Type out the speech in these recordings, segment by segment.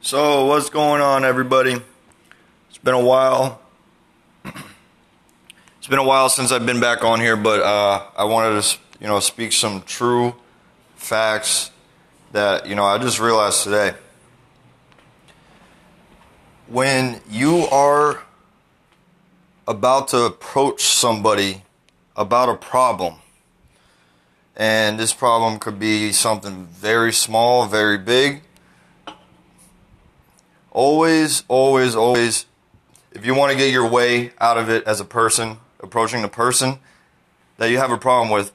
So, what's going on, everybody? It's been a while. It's been a while since I've been back on here, but uh, I wanted to, you know, speak some true facts that you know I just realized today. When you are about to approach somebody about a problem, and this problem could be something very small, very big always, always, always, if you want to get your way out of it as a person, approaching the person that you have a problem with,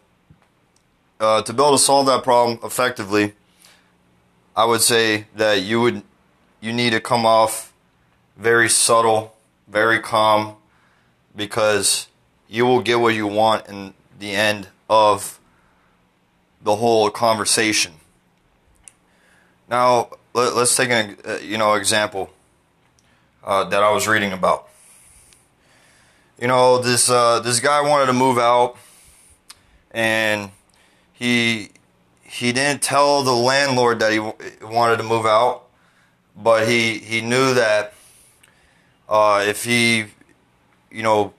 uh, to be able to solve that problem effectively, I would say that you would you need to come off very subtle, very calm, because you will get what you want in the end of the whole conversation. Now, let, us take an uh, you know example uh, that I was reading about. You know this uh, this guy wanted to move out, and he he didn't tell the landlord that he wanted to move out, but he he knew that uh, if he you know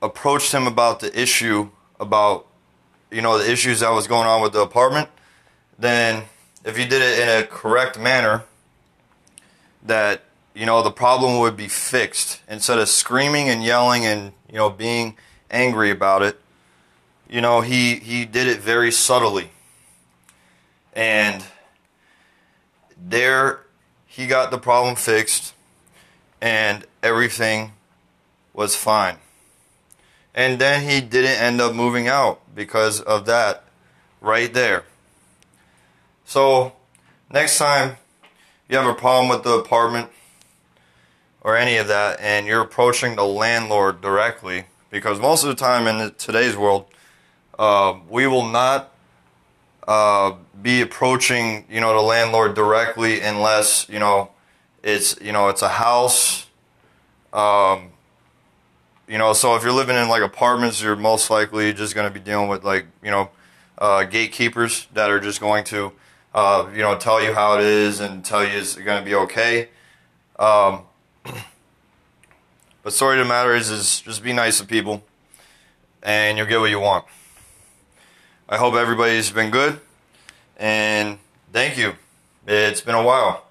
approached him about the issue about you know the issues that was going on with the apartment, then if you did it in a correct manner, that you know the problem would be fixed instead of screaming and yelling and you know being angry about it. You know he he did it very subtly, and there he got the problem fixed, and everything was fine. And then he didn't end up moving out because of that right there. So, next time you have a problem with the apartment or any of that, and you're approaching the landlord directly, because most of the time in today's world, uh, we will not uh, be approaching, you know, the landlord directly unless you know it's you know it's a house. Um, you know, so if you're living in like apartments, you're most likely just going to be dealing with like you know uh, gatekeepers that are just going to uh, you know, tell you how it is and tell you it's going to be okay. Um, but story of the matter is, is just be nice to people, and you'll get what you want. I hope everybody's been good, and thank you. It's been a while.